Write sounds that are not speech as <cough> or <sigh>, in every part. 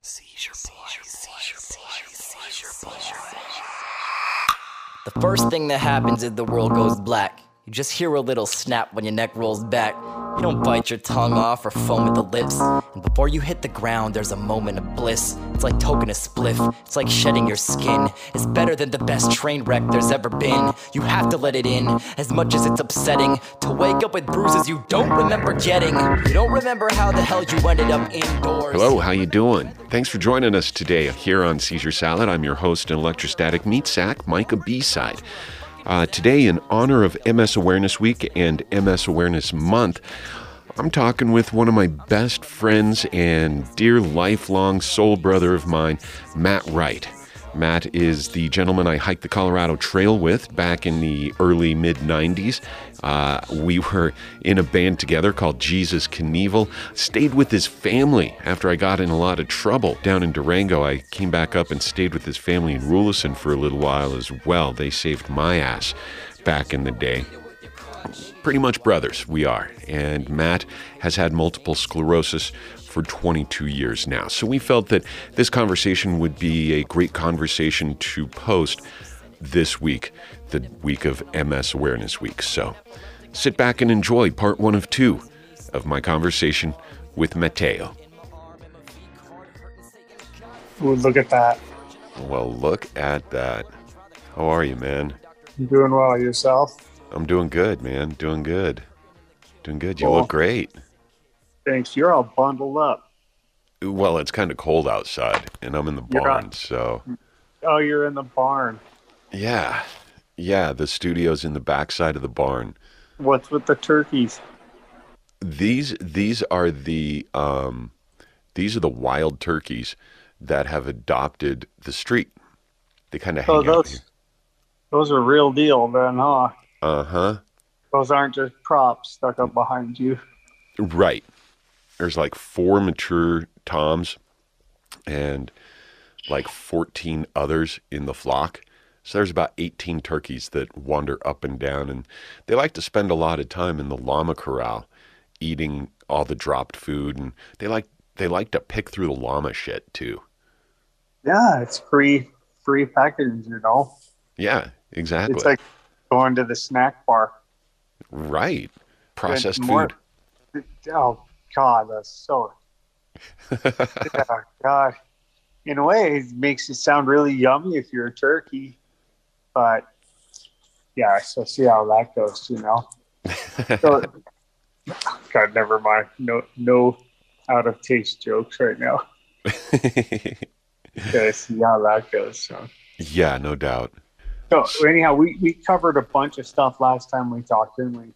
Seizure boy, seizure boy, seizure boy. The first thing that happens is the world goes black. You just hear a little snap when your neck rolls back. You don't uh-huh. bite your tongue uh-huh. off or foam at the lips. And before you hit the ground, there's a moment of bliss. It's like token a spliff, it's like shedding your skin. It's better than the best train wreck there's ever been. You have to let it in, as much as it's upsetting. To wake up with bruises you don't remember getting. You don't remember how the hell you ended up indoors. Hello, how you doing? Thanks for joining us today here on Seizure Salad. I'm your host and electrostatic meat sack, Micah B-side. Uh, today, in honor of MS Awareness Week and MS Awareness Month, I'm talking with one of my best friends and dear lifelong soul brother of mine, Matt Wright. Matt is the gentleman I hiked the Colorado Trail with back in the early mid 90s. Uh, we were in a band together called Jesus Knievel. Stayed with his family after I got in a lot of trouble down in Durango. I came back up and stayed with his family in Rulison for a little while as well. They saved my ass back in the day pretty much brothers, we are. And Matt has had multiple sclerosis for 22 years now. So we felt that this conversation would be a great conversation to post this week, the week of MS Awareness Week. So sit back and enjoy part one of two of my conversation with Mateo. Ooh, look at that. Well, look at that. How are you, man? You doing well yourself? I'm doing good, man. Doing good. Doing good. You Cool. look great. Thanks. You're all bundled up. Well, it's kind of cold outside, and I'm in the You're barn, not- so Oh, you're in the barn. yeah, yeah. The studio's in the backside of the barn. What's with the turkeys? These these are the um, these are the wild turkeys that have adopted the street. They kind of hang Oh, out those here. those are real deal then, huh? Uh huh. Those aren't just props stuck up behind you. Right. There's like four mature toms and like 14 others in the flock. So there's about 18 turkeys that wander up and down, and they like to spend a lot of time in the llama corral, eating all the dropped food, and they like they like to pick through the llama shit too. Yeah, it's free free packaging, you know. Yeah, exactly. It's like going to the snack bar. right. Processed more- food. Oh God, that's so. <laughs> yeah, God. In a way, it makes it sound really yummy if you're a turkey, but yeah. So see how that goes, you know. <laughs> So, God, never mind. No, no out of taste jokes right now. <laughs> Gotta see how that goes. So, yeah, no doubt. so anyhow, we we covered a bunch of stuff last time we talked, didn't we?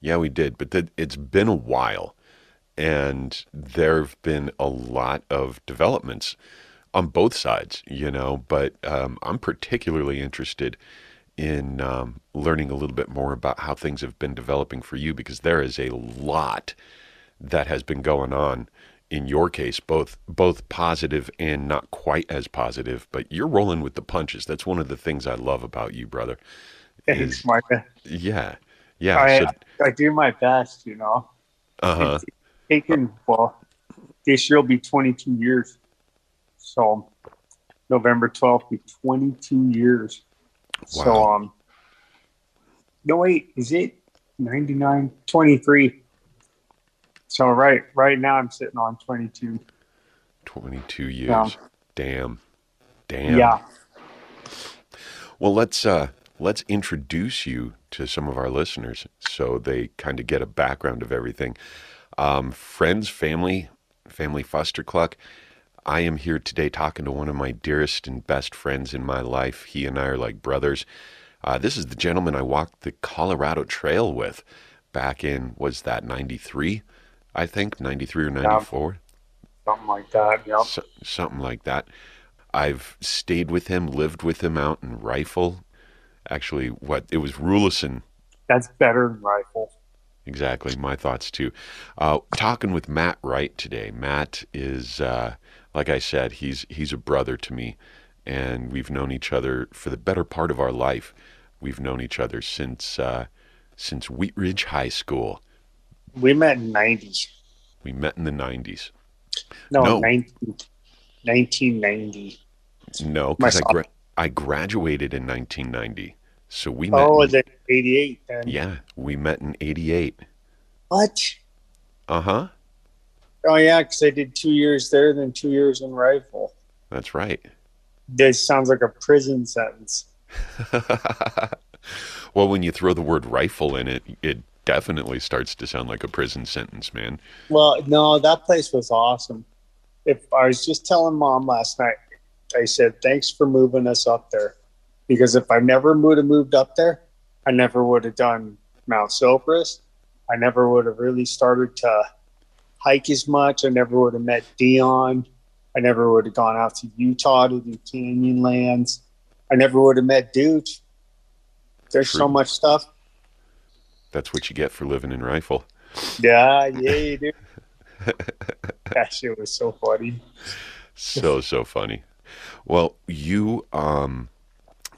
Yeah, we did, but th- it's been a while, and there have been a lot of developments on both sides, you know. But um, I'm particularly interested in um, learning a little bit more about how things have been developing for you because there is a lot that has been going on in your case, both both positive and not quite as positive. But you're rolling with the punches. That's one of the things I love about you, brother. Thanks, Is- Micah. Yeah, yeah. I, so, I do my best, you know. uh huh. Taken well this year will be 22 years so november 12th be 22 years so um no wait is it 99 23 so right right now i'm sitting on 22 22 years. Yeah. Damn. Damn. yeah Well, let's uh let's introduce you to some of our listeners so they kind of get a background of everything. Um, friends, family, family Fustercluck. I am here today talking to one of my dearest and best friends in my life. He and I are like brothers. Uh, this is the gentleman I walked the Colorado Trail with back in was that 93, I think, 93 or 94. something like that yep so, something like that. I've stayed with him, lived with him out in Rifle. Actually, what it was Rulison, that's better than rifle exactly. My thoughts too. Uh, talking with Matt Wright today. Matt is, uh, like I said, he's he's a brother to me, and we've known each other for the better part of our life. We've known each other since uh, since Wheat Ridge High School. we met in 90s We met in the '90s. no, No. 19 1990. No, because I, gra- I graduated in 1990. So we met. Oh, in- the 88 then. yeah, we met in 88. What? Uh huh. Oh, yeah, because I did two years there, then two years in rifle. That's right. This sounds like a prison sentence. <laughs> well, when you throw the word rifle in it, it definitely starts to sound like a prison sentence, man. Well, no, that place was awesome. If I was just telling mom last night, I said, thanks for moving us up there. Because if I never would have moved up there, I never would have done Mount Sopris. I never would have really started to hike as much. I never would have met Dion. I never would have gone out to Utah to do canyon lands. I never would have met Dude. There's so much stuff. That's what you get for living in rifle. Yeah, yeah, dude. <laughs> that shit was so funny. So so funny. Well, you um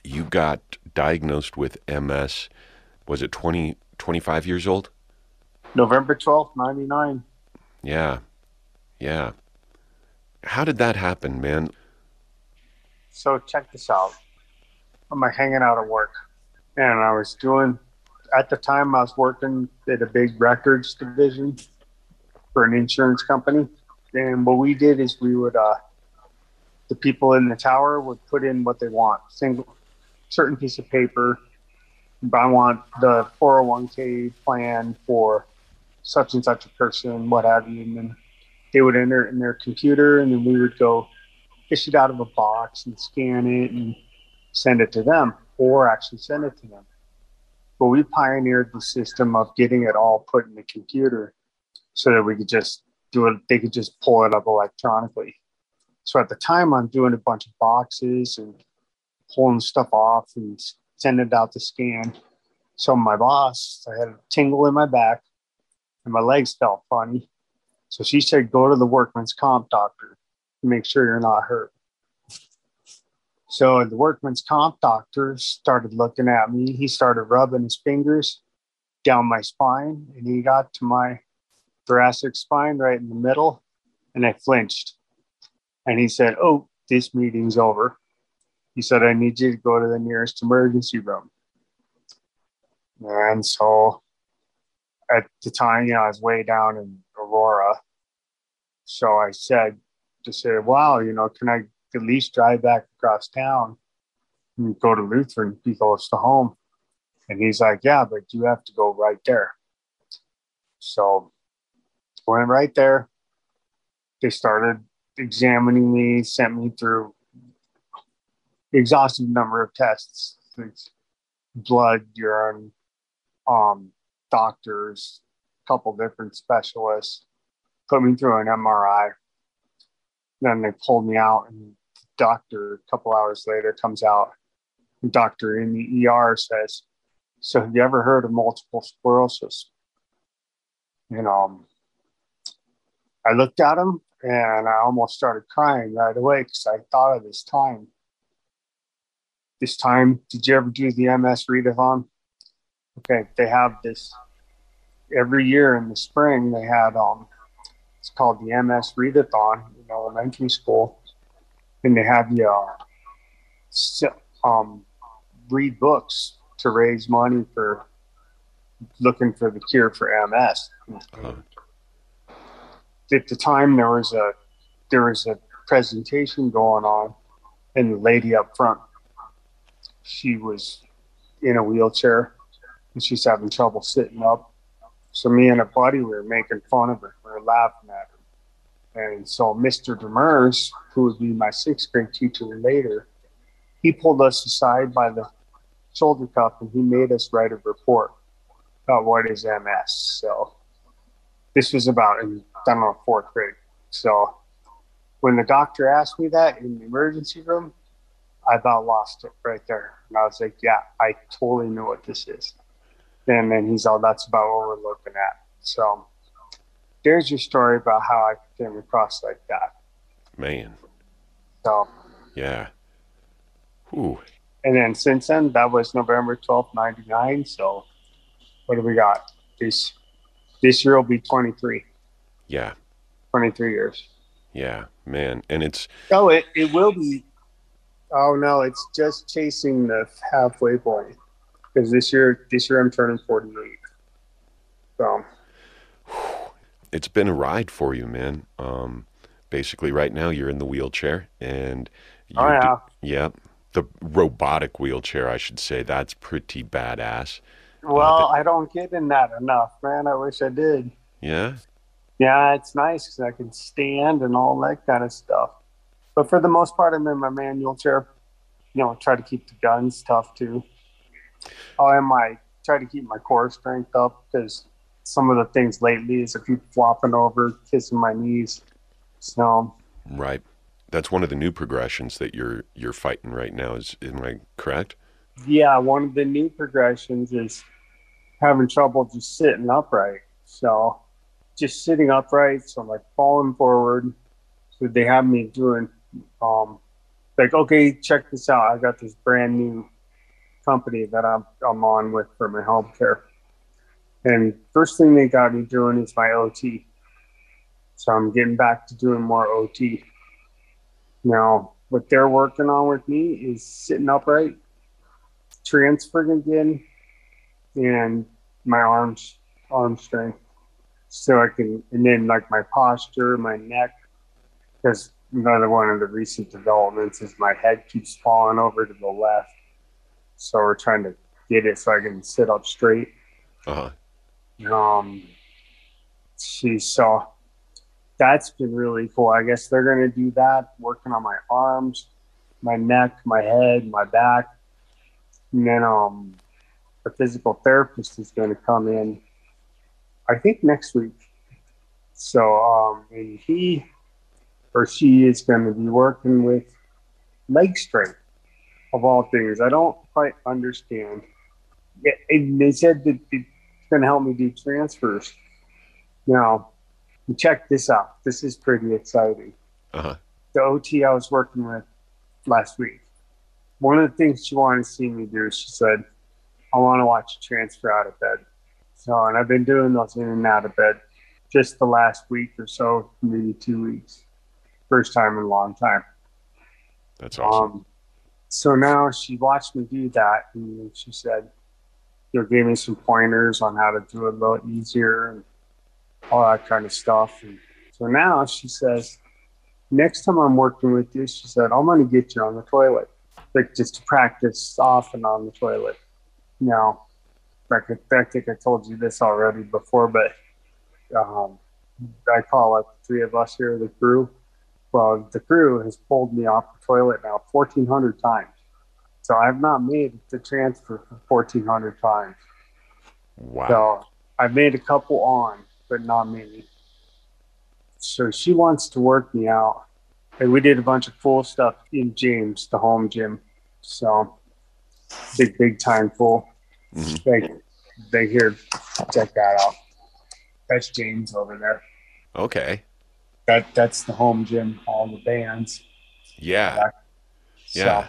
you got diagnosed with MS was it 20 25 years old? November 12th, 99. Yeah. Yeah. How did that happen, man? So check this out. I'm like hanging out at work, and I was doing. At the time, I was working at a big records division for an insurance company, and what we did is we would, uh, the people in the tower would put in what they want, single, certain piece of paper. But I want the 401k plan for such and such a person, what have you, and then they would enter it in their computer, and then we would go fish it out of a box and scan it and send it to them or actually send it to them. But we pioneered the system of getting it all put in the computer so that we could just do it, they could just pull it up electronically. So at the time, I'm doing a bunch of boxes and pulling stuff off and sending it out to scan. So my boss, I had a tingle in my back and my legs felt funny. So she said, go to the workman's comp doctor to make sure you're not hurt. So the workman's comp doctor started looking at me. He started rubbing his fingers down my spine and he got to my thoracic spine right in the middle and I flinched. And he said, Oh, this meeting's over. He said, I need you to go to the nearest emergency room. And so at the time, you know, I was way down in Aurora. So I said, to say, wow, you know, can I at least drive back across town and go to Lutheran, be close to home? And he's like, yeah, but you have to go right there. So went right there. They started examining me, sent me through exhaustive number of tests, It's blood, urine, um, doctors, couple different specialists, put me through an MRI then they pulled me out and the doctor a couple hours later comes out. The doctor in the er says so have you ever heard of multiple sclerosis? And um i looked at him and i almost started crying right away because i thought of this time this time. Did you ever do the ms readathon? Okay they have this every year in the spring they had um it's called the MS Readathon in elementary school, and they have you uh, um, read books to raise money for looking for the cure for MS. Uh, At the time, there was a there was a presentation going on, and the lady up front, she was in a wheelchair, and she's having trouble sitting up. So me and a buddy were making fun of her. We were laughing at her. And so Mr. Demers, who would be my sixth grade teacher later, he pulled us aside by the shoulder cuff and he made us write a report about what is MS. So this was about in I don't know fourth grade. So when the doctor asked me that in the emergency room, I about lost it right there. And I was like, yeah, I totally know what this is. And then he's all, that's about what we're looking at. So there's your story about how I came across like that. man. So, Yeah. Ooh. and then since then, that was November 12th, 99. So what do we got? This, this year will be 23, Yeah. 23 years. Yeah. man. And it's Oh, it, it will be. Oh no, it's just chasing the halfway point. Because this year, this year I'm turning 48. So <sighs> it's been a ride for you, man. Um, basically, right now you're in the wheelchair, and you Oh, yeah. yeah, the robotic wheelchair, I should say. That's pretty badass. Well, I don't get in that enough, man. I wish I did. Yeah, Yeah, it's nice because I can stand and all that kind of stuff. But for the most part, I'm in my manual chair. You know, try to keep the guns tough too. Oh, and my try to keep my core strength up because some of the things lately is I keep flopping over, kissing my knees. So right. That's one of the new progressions that you're you're fighting right now. Is am I correct? yeah, one of the new progressions is having trouble just sitting upright. So just sitting upright, so I'm like falling forward. So they have me doing um like okay, check this out. I got this brand new company that I'm I'm on with for my home care. And first thing they got me doing is my OT. So I'm getting back to doing more OT. Now, what they're working on with me is sitting upright transferring again and my arms arm strength so i can and then like my posture my neck because another one of the recent developments is my head keeps falling over to the left. So we're trying to get it so i can sit up straight. Uh huh. um she so that's been really cool. I guess they're going to do that working on my arms my neck my head my back. And then um the physical therapist is going to come in i think next week. So um and he or she is going to be working with leg strength of all things. I don't quite understand. And they said that it's going to help me do transfers. Now check this out. This is pretty exciting. Uh huh. the ot i was working with last week. One of the things she wanted to see me do she said i want to watch you transfer out of bed. So and i've been doing those in and out of bed just the last week or so maybe two weeks first time in a long time That's awesome. um, so now she watched me do that, and she said, "You know, gave me some pointers on how to do it a little easier and all that kind of stuff." And so now she says, "Next time I'm working with you," she said, "I'm going to get you on the toilet, like just to practice often on the toilet." Now, like I, I think I told you this already before, but um, I call it the three of us here, the crew well, the crew has pulled me off the toilet now 1,400 times. So I've not made the transfer for 1,400 times. wow. So I've made a couple on, but not many. So she wants to work me out. And we did a bunch of cool stuff in James, the home gym. So big, big time pool. Mhm. They, they here, check that out. That's James over there. Okay. That that's the home gym, all the bands. Yeah. So, Yeah.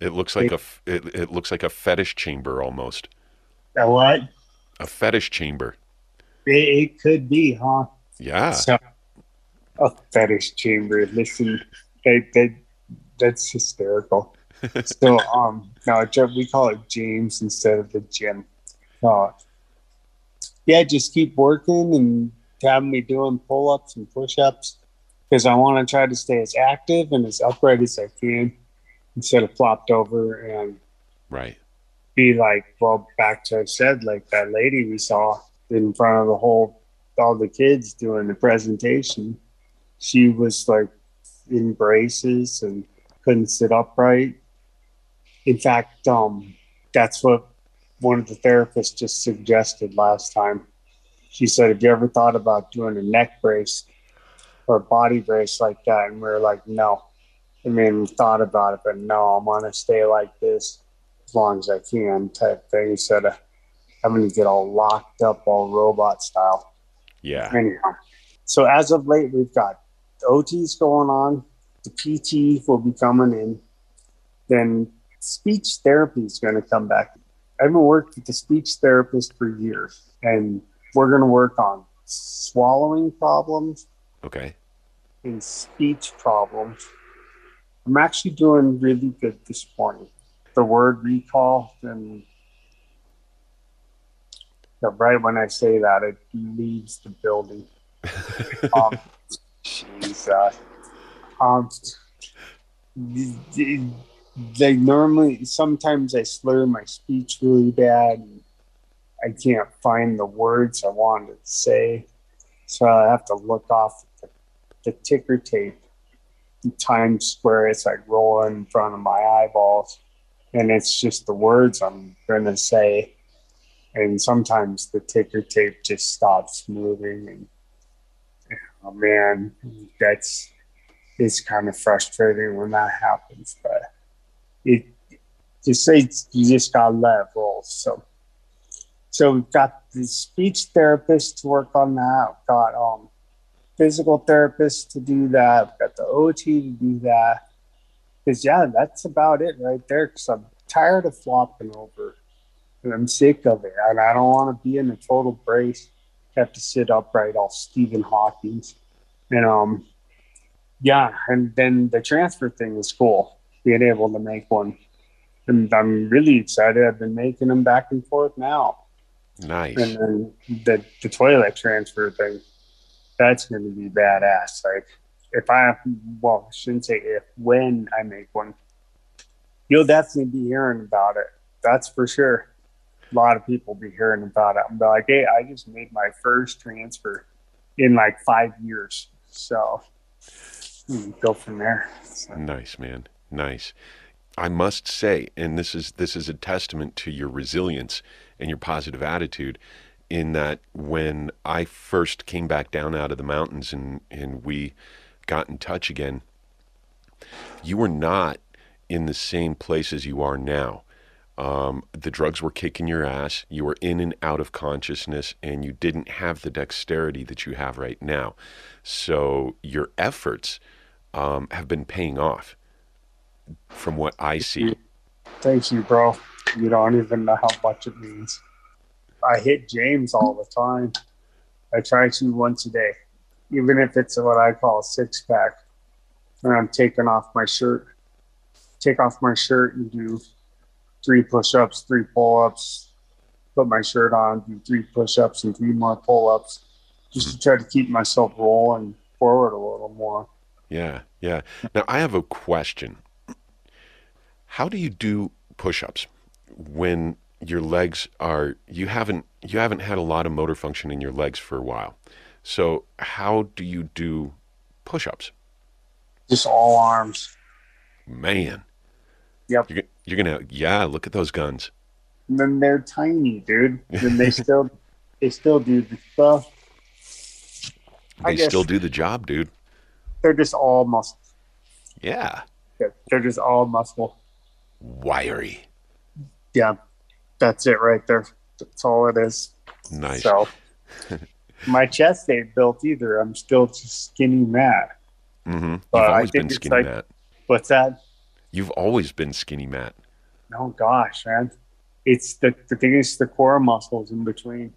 It looks like a it, it looks like a fetish chamber almost. that what? A fetish chamber. It, it could be, huh? Yeah. So, a fetish chamber. Listen, they, they, that's hysterical. <laughs> so, um, no, we call it James instead of the gym. Uh, yeah, just keep working and have me doing pull ups and push ups because I want to try to stay as active and as upright as I can instead of flopped over and Right. be like, well, back to I said, like that lady we saw in front of the whole, all the kids doing the presentation. She was like in braces and couldn't sit upright. In fact, um, that's what one of the therapists just suggested last time. She said, Have you ever thought about doing a neck brace or a body brace like that? And we are like, No. I mean, we thought about it, but no, I'm going to stay like this as long as I can type thing instead of having to get all locked up all robot style. Yeah. Anyhow, so as of late, we've got the OTs going on, the PT will be coming in, then speech therapy is going to come back. I haven't worked with the speech therapist for years, and we're going to work on swallowing problems Okay. And speech problems. I'm actually doing really good this morning. The word recall and right when I say that, it leaves the building. <laughs> um, Jesus. Um, they normally, sometimes I slur my speech really bad. I can't find the words I wanted to say. So I have to look off the, the ticker tape in Times Square. It's like rolling in front of my eyeballs. And it's just the words I'm going to say. And sometimes the ticker tape just stops moving. And oh man, that's it's kind of frustrating when that happens. But it just say you just gotta let. So so we've got the speech therapist to work on that. We've got um physical therapist to do that. We've got the OT to do that. Because yeah, that's about it right there. Because I'm tired of flopping over, and I'm sick of it, and I don't want to be in a total brace. Have to sit upright, all Stephen Hawkins, and um, yeah, and then the transfer thing is cool. Being able to make one, and I'm really excited. I've been making them back and forth now. Nice. And then the the toilet transfer thing, that's going to be badass. Like if I well, I shouldn't say if when I make one, you'll definitely be hearing about it. That's for sure. A lot of people be hearing about it. I'm like, hey, I just made my first transfer in like five years. So hmm, go from there. So. Nice, man. Nice. I must say, and this is this is a testament to your resilience and your positive attitude in that when I first came back down out of the mountains and, and we got in touch again, you were not in the same place as you are now. Um, the drugs were kicking your ass. You were in and out of consciousness, and you didn't have the dexterity that you have right now. So your efforts um, have been paying off, from what I see. Thank you, bro. You don't even know how much it means. I hit James all the time. I try to once a day, even if it's what I call a six pack. And I'm taking off my shirt, take off my shirt and do three push ups, three pull ups, put my shirt on, do three push ups and three more pull ups, just to try to keep myself rolling forward a little more. Yeah, yeah. Now I have a question. How do you do push ups? When your legs are you haven't you haven't had a lot of motor function in your legs for a while. So how do you do push-ups? Just all arms. Man. Yep. You're, you're gonna yeah. Look at those guns. And then they're tiny, dude. And they still <laughs> they still do the stuff. They still do the job, dude. They're just all muscle. Yeah. They're just all muscle. Wiry yeah, that's it right there. That's all it is. Nice. So <laughs> my chest ain't built either. I'm still just skinny Matt. Mm-hmm. You've always been skinny like, Matt. What's that? You've always been skinny Matt. Oh gosh, man. It's the the thing is the core muscles in between.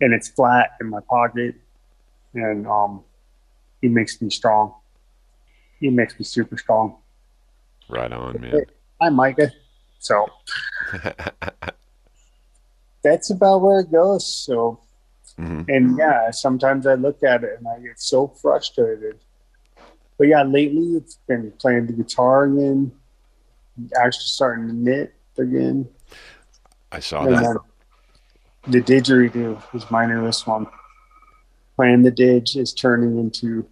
And it's flat in my pocket. And um he makes me strong. He makes me super strong. Right on, man. Hi Micah. So <laughs> that's about where it goes. So, mm-hmm. and yeah, sometimes I look at it and I get so frustrated. But yeah, lately it's been playing the guitar again, actually starting to knit again. I saw and that. The didgeridoo is my newest one. Playing the didge is turning into,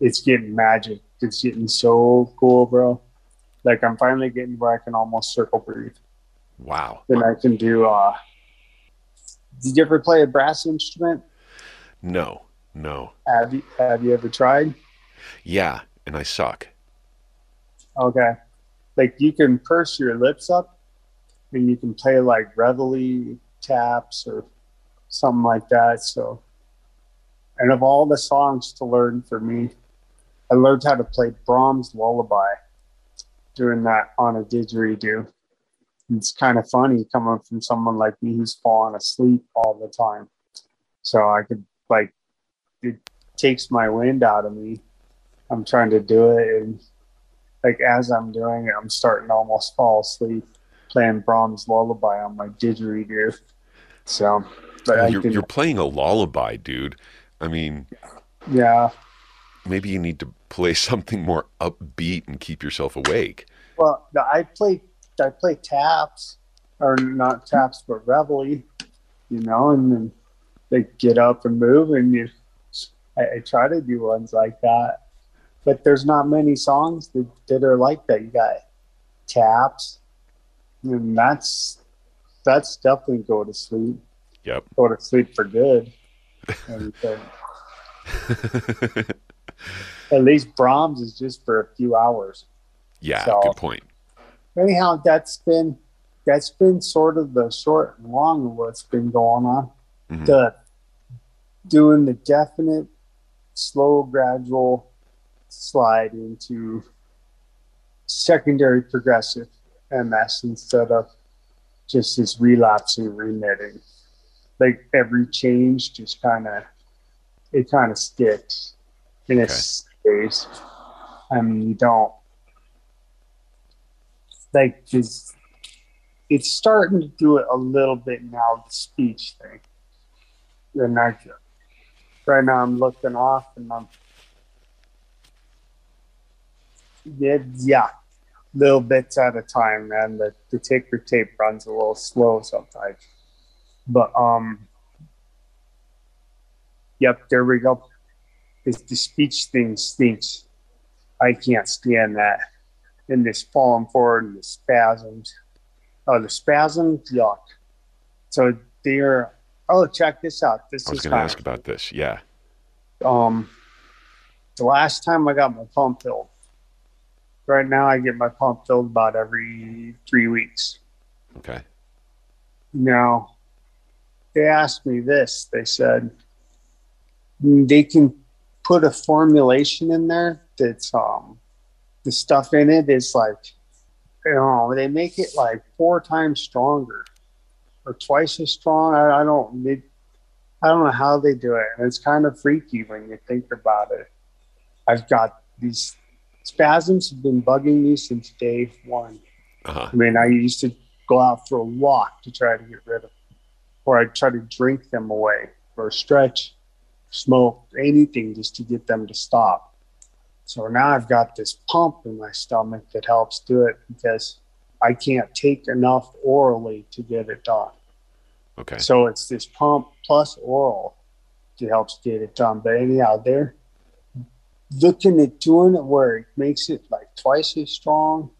it's getting magic. It's getting so cool, bro. Like I'm finally getting where I can almost circle breathe. Wow. Then I can do. uh Did you ever play a brass instrument? No, no. Have you Have you ever tried? Yeah, and I suck. Okay, like you can purse your lips up, and you can play like reveille taps or something like that. So, and of all the songs to learn for me, I learned how to play Brahms' Lullaby doing that on a didgeridoo. It's kind of funny coming from someone like me who's falling asleep all the time. So I could like it takes my wind out of me. I'm trying to do it, and like as I'm doing it, I'm starting to almost fall asleep playing Brahms lullaby on my didgeridoo. So, but you're, can, you're playing a lullaby, dude. I mean, yeah. Maybe you need to play <laughs> something more upbeat and keep yourself awake. Well, I play I play taps, or not taps, but reveille, you know, and then they get up and move, and you. I, I try to do ones like that, but there's not many songs that, that are like that. You got taps, and that's that's definitely go to sleep. Yep. Go to sleep for good. <laughs> Uh, <laughs> At least Brahms is just for a few hours. Yeah, So- good point. anyhow, that's been that's been sort of the short and long of what's been going on. Mhm. The doing the definite, slow, gradual slide into secondary progressive MS instead of just this relapsing remitting. Like every change just kind of it kind of sticks and it Okay. I mean, you don't like just it's starting to do it a little bit now the speech thing and I, right now i'm looking off and i'm yeah, yeah little bits at a time man the, the ticker tape runs a little slow sometimes. But um yep there we go it's the speech thing stinks i can't stand that and this falling forward and the spasms. Oh, the spasms, yuck. So they're oh, check this out. This I was going to ask about this. Yeah. um the last time I got my pump filled. Right now I get my pump filled about every three weeks. Okay. Now they asked me this. They said they can put a formulation in there that's um the stuff in it is like you know they make it like four times stronger or twice as strong. I, I don't they, I don't know how they do it, and it's kind of freaky when you think about it. I've got these spasms have been bugging me since day one. Uh huh. I mean, I used to go out for a walk to try to get rid of them, or I'd try to drink them away, or stretch, smoke, anything just to get them to stop. So now I've got this pump in my stomach that helps do it because I can't take enough orally to get it done. Okay. So it's this pump plus oral that helps get it done. But anyhow, they're looking at doing it where it makes it like twice as strong.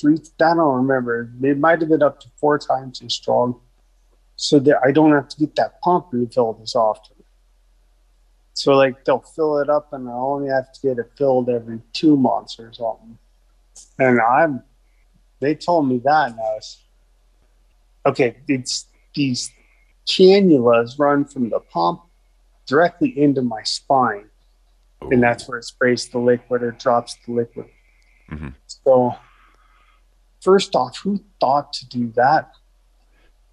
Three, I don't remember. It might have been up to four times as strong. So that I don't have to get that pump refilled as often. So like they'll fill it up and I only have to get it filled every two months or something. And I'm they told me that and I was okay, it's these cannulas run from the pump directly into my spine, and that's where it sprays the liquid or drops the liquid. Mhm. So, first off, who thought to do that?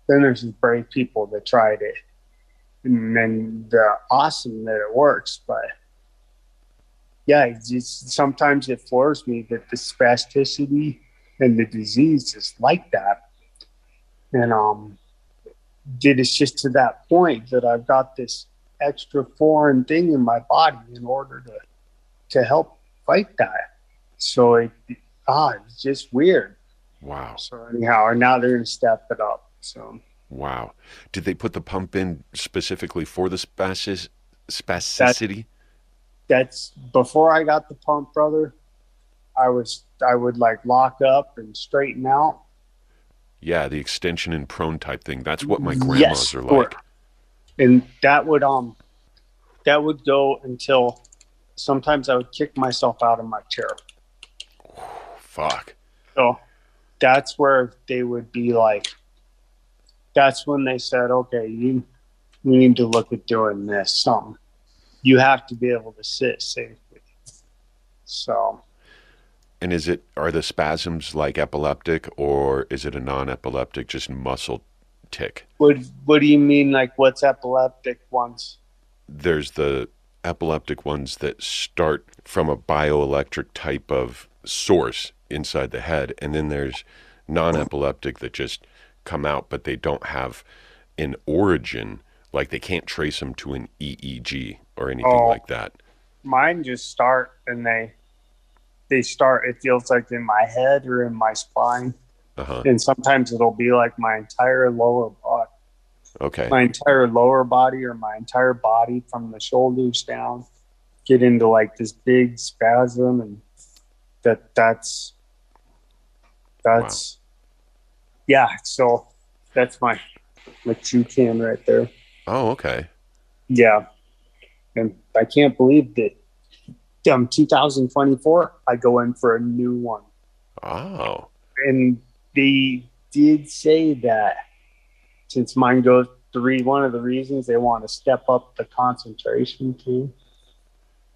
Then there's these brave people that tried it, and then they're awesome that it works. But yeah, it's just, sometimes it floors me that the spasticity and the disease is like that and um did it's just to that point that I've got this extra foreign thing in my body in order to to help fight that. So it ah it's just weird. Wow. So anyhow, and now they're gonna step it up. So Wow. Did they put the pump in specifically for the spasticity? that's before I got the pump, brother. I was I would like lock up and straighten out. yeah, the extension and prone type thing. That's what my Yes, grandmas are like. and that would um that would go until sometimes I would kick myself out of my chair. Fuck. So that's where they would be like that's when they said, Okay, you we need to look at doing this something. You have to be able to sit safely. So And is it are the spasms like epileptic or is it a non-epileptic just muscle tick? what what do you mean like what's epileptic ones? There's the epileptic ones that start from a bioelectric type of source inside the head, and then there's non-epileptic that just come out, but they don't have an origin. Like they can't trace them to an EEG or anything Oh. like that. Mine just start and they they start. It feels like in my head or in my spine, Uh huh. and sometimes it'll be like my entire lower body, Okay. my entire lower body or my entire body from the shoulders down, get into like this big spasm, and that that's that's yeah. So that's my my true can right there. Oh, okay. Yeah. And I can't believe that um 2024 I go in for a new one. Oh. And they did say that since mine goes three one of the reasons they want to step up the concentration too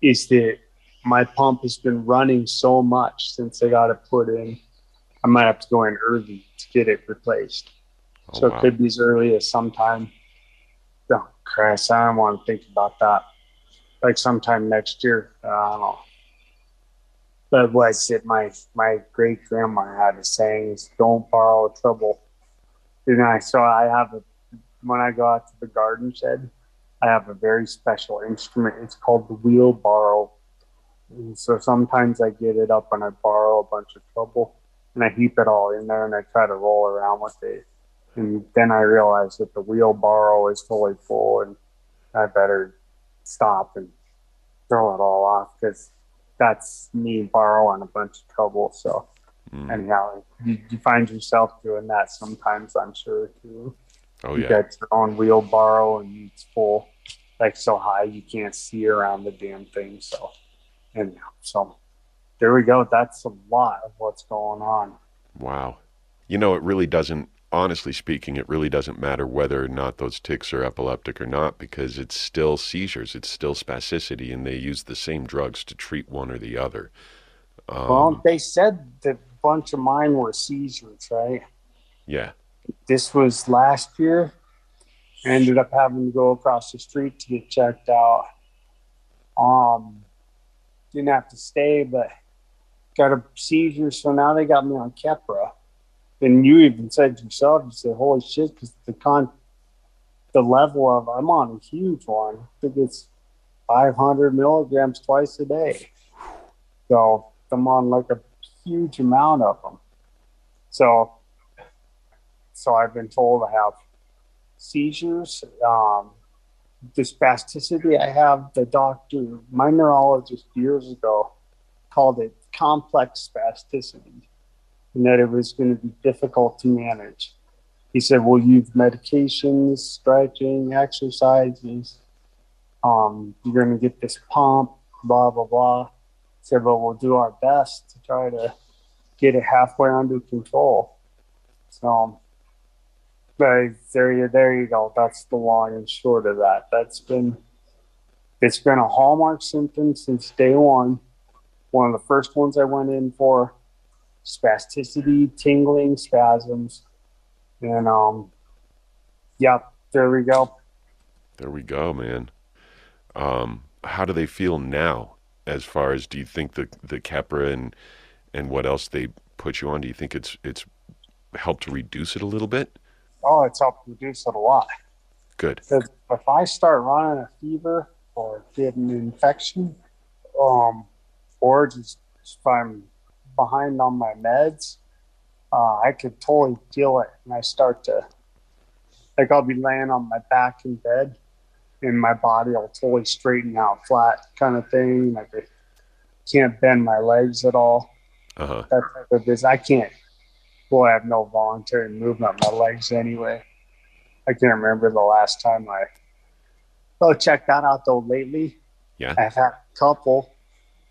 is that my pump has been running so much since I got it put in. I might have to go in early to get it replaced. Oh, So wow. it could be as early as sometime. Oh, Christ, I don't want to think about that. Like sometime next year. Uh, I don't know. But was it my my great grandma had a saying is don't borrow trouble. And I so I have a when I go out to the garden shed, I have a very special instrument. It's called the wheelbarrow. And so sometimes I get it up and I borrow a bunch of trouble and I heap it all in there and I try to roll around with it. And then I realized that the wheelbarrow is fully full and I better stop and throw it all off because that's me borrowing a bunch of trouble. So Mm. anyhow, you, you find yourself doing that sometimes, I'm sure too. Oh, You yeah. got your own wheelbarrow and it's full, like so high you can't see around the damn thing. So anyhow, so there we go. That's a lot of what's going on. Wow. You know, it really doesn't, honestly speaking, it really doesn't matter whether or not those ticks are epileptic or not because it's still seizures, it's still spasticity, and they use the same drugs to treat one or the other. Um, well, they said that a bunch of mine were seizures, right? yeah. this was last year. I ended up having to go across the street to get checked out. Um, didn't have to stay, but got a seizure, so now they got me on Keppra. And you even said yourself, you said, "Holy shit!" Because the con, the level of I'm on a huge one. I think it's 500 milligrams twice a day. So I'm on like a huge amount of them. So so I've been told I have seizures. Um, the spasticity I have, the doctor, my neurologist years ago called it complex spasticity, and that it was going to be difficult to manage. He said, "We'll use medications, stretching, exercises. Um, you're going to get this pump, blah blah blah." He said, "But we'll do our best to try to get it halfway under control." So but there you there you go. That's the long and short of that. That's been it's been a hallmark symptom since day one. One of the first ones I went in for spasticity, tingling, spasms, and um, yep, there we go. There we go, man. Um, how do they feel now? As far as do you think the the Keppra and and what else they put you on? Do you think it's it's helped to reduce it a little bit? Oh, it's helped reduce it a lot. Good. Because if I start running a fever or get an infection, um, or just if I'm behind on my meds, uh, I could totally feel it, and I start to like I'll be laying on my back in bed, and my body will totally straighten out flat, kind of thing. Like I can't bend my legs at all. Uh huh. That type of business. I can't. Boy, I have no voluntary movement of my legs anyway. I can't remember the last time I. Oh, check that out though. Lately, Yeah. I've had a couple,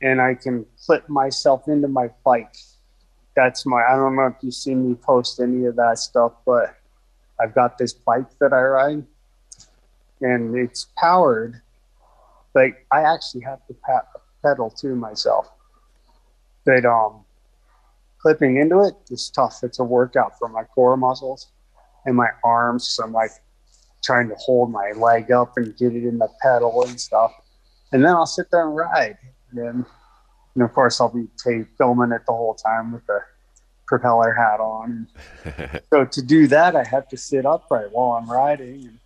and I can clip myself into my bike. That's my. I don't know if you see me post any of that stuff, but I've got this bike that I ride, and it's powered. Like I actually have to pa- pedal to myself. But um, clipping into it is tough. It's a workout for my core muscles and my arms. So I'm like trying to hold my leg up and get it in the pedal and stuff. and then I'll sit there and ride. And, and of course, I'll be tape filming it the whole time with the propeller hat on. <laughs> so to do that, I have to sit upright while I'm riding. And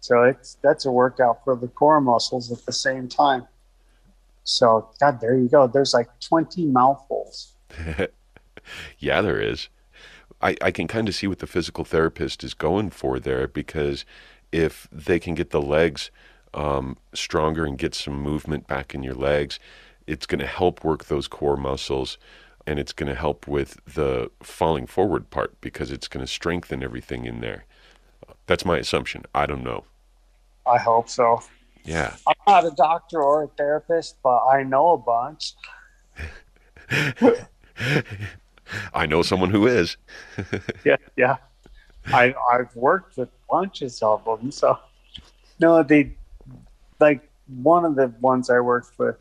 so it's that's a workout for the core muscles at the same time. So God, there you go. There's like 20 mouthfuls. <laughs> yeah, there is. I, I can kind of see what the physical therapist is going for there because if they can get the legs um, stronger and get some movement back in your legs, it's going to help work those core muscles and it's going to help with the falling forward part because it's going to strengthen everything in there. That's my assumption. I don't know. I hope so. Yeah. I'm not a doctor or a therapist, but I know a bunch. <laughs> I know someone who is. <laughs> yeah, yeah. I I've worked with bunches of them. So no, they like one of the ones I worked with,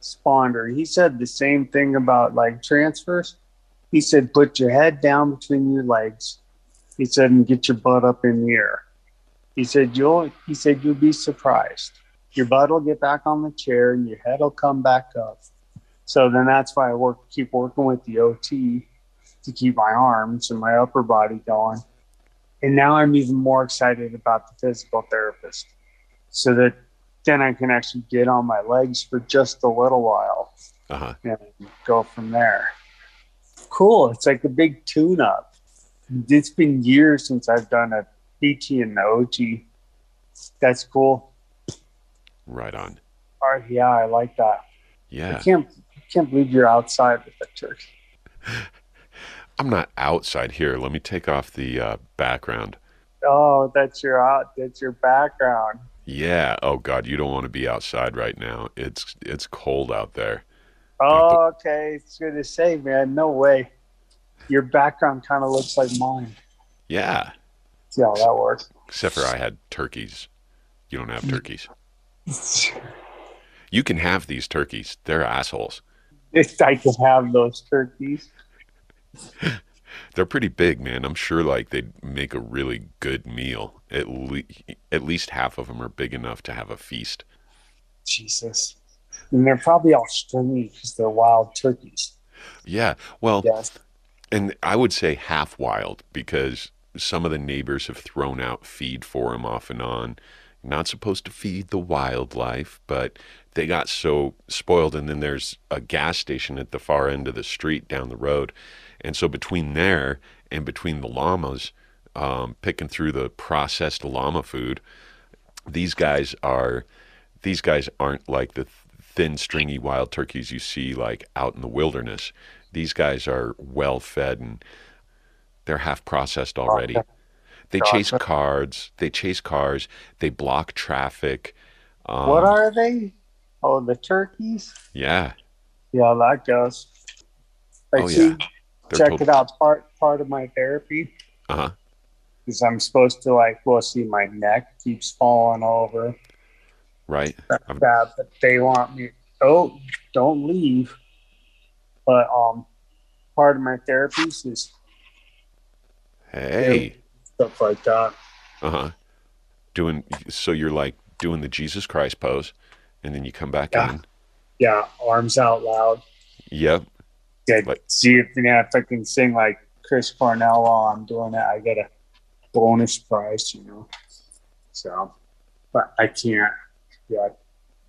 Sponder. He said the same thing about like transfers. He said put your head down between your legs. He said and get your butt up in the air. He said you'll he said you'll be surprised. Your butt will get back on the chair and your head will come back up. So then that's why I work keep working with the OT to keep my arms and my upper body going. And now I'm even more excited about the physical therapist. So that then I can actually get on my legs for just a little while uh-huh. and go from there. Cool. It's like a big tune up. It's been years since I've done a PT and OT. That's cool. Right on. All right, yeah, I like that. Yeah. I can't can't believe you're outside with the turkey. <laughs> I'm not outside here. Let me take off the uh, background. Oh, that's your out. That's your background. Yeah. Oh God, you don't want to be outside right now. It's it's cold out there. Oh, okay. It's good to say, man. No way. Your background kind of looks like mine. Yeah. See how that works. Except for I had turkeys. You don't have mm. turkeys. You can have these turkeys. They're assholes. If <laughs> I can have those turkeys. <laughs> They're pretty big, man. I'm sure like they'd make a really good meal. At least at least half of them are big enough to have a feast. Jesus. And they're probably all stringy because they're wild turkeys. Yeah. Well, Yes. and I would say half wild because some of the neighbors have thrown out feed for them off and on. Not supposed to feed the wildlife, but they got so spoiled. And then there's a gas station at the far end of the street down the road. And so between there and between the llamas, um, picking through the processed llama food, these guys are these guys aren't like the thin stringy wild turkeys you see like out in the wilderness these guys are well fed and they're half processed already they chase cars they chase cars they block traffic um, what are they? Oh, the turkeys? yeah Yeah, that goes. Like, Oh, see, yeah. They're check tot- it out. Part part of my therapy uh-huh is I'm supposed to like, well, see, my neck keeps falling over. right I'm- That, but they want me. Oh, don't leave. But um, part of my therapies is hey stuff like that. uh-huh doing so you're like doing the jesus christ pose and then you come back Yeah. in Yeah, arms out loud. yep Yeah, Like- see if yeah, if I can sing like Chris Cornell while I'm doing it, I get a bonus prize, you know. So, but I can't. Yeah,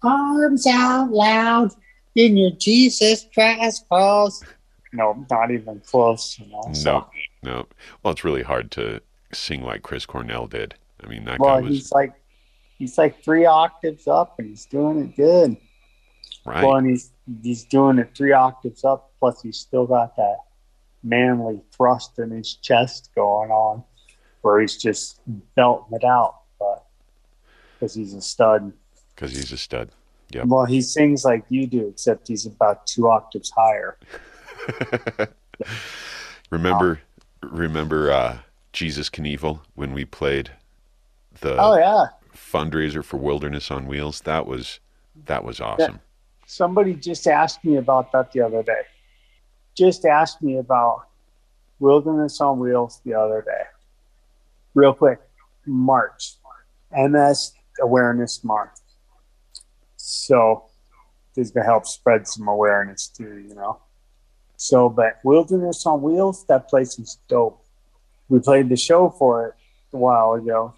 arms out loud in your Jesus Christ pose. No, not even close. You know. So, no no well it's really hard to sing like chris cornell did i mean that well, guy was he's like he's like three octaves up, and he's doing it good. right Well, and he's he's doing it three octaves up. Plus, he's still got that manly thrust in his chest going on, where he's just belting it out. But because he's a stud. because he's a stud Yeah. Well, he sings like you do, except he's about two octaves higher. <laughs> remember remember uh jesus knievel when we played the oh yeah, fundraiser for wilderness on wheels that was that was awesome somebody just asked me about that the other day. Just asked me about Wilderness on Wheels the other day. Real quick, March, MS Awareness Month. So this gonna help spread some awareness too, you know. So, but Wilderness on Wheels, that place is dope. We played the show for it a while ago.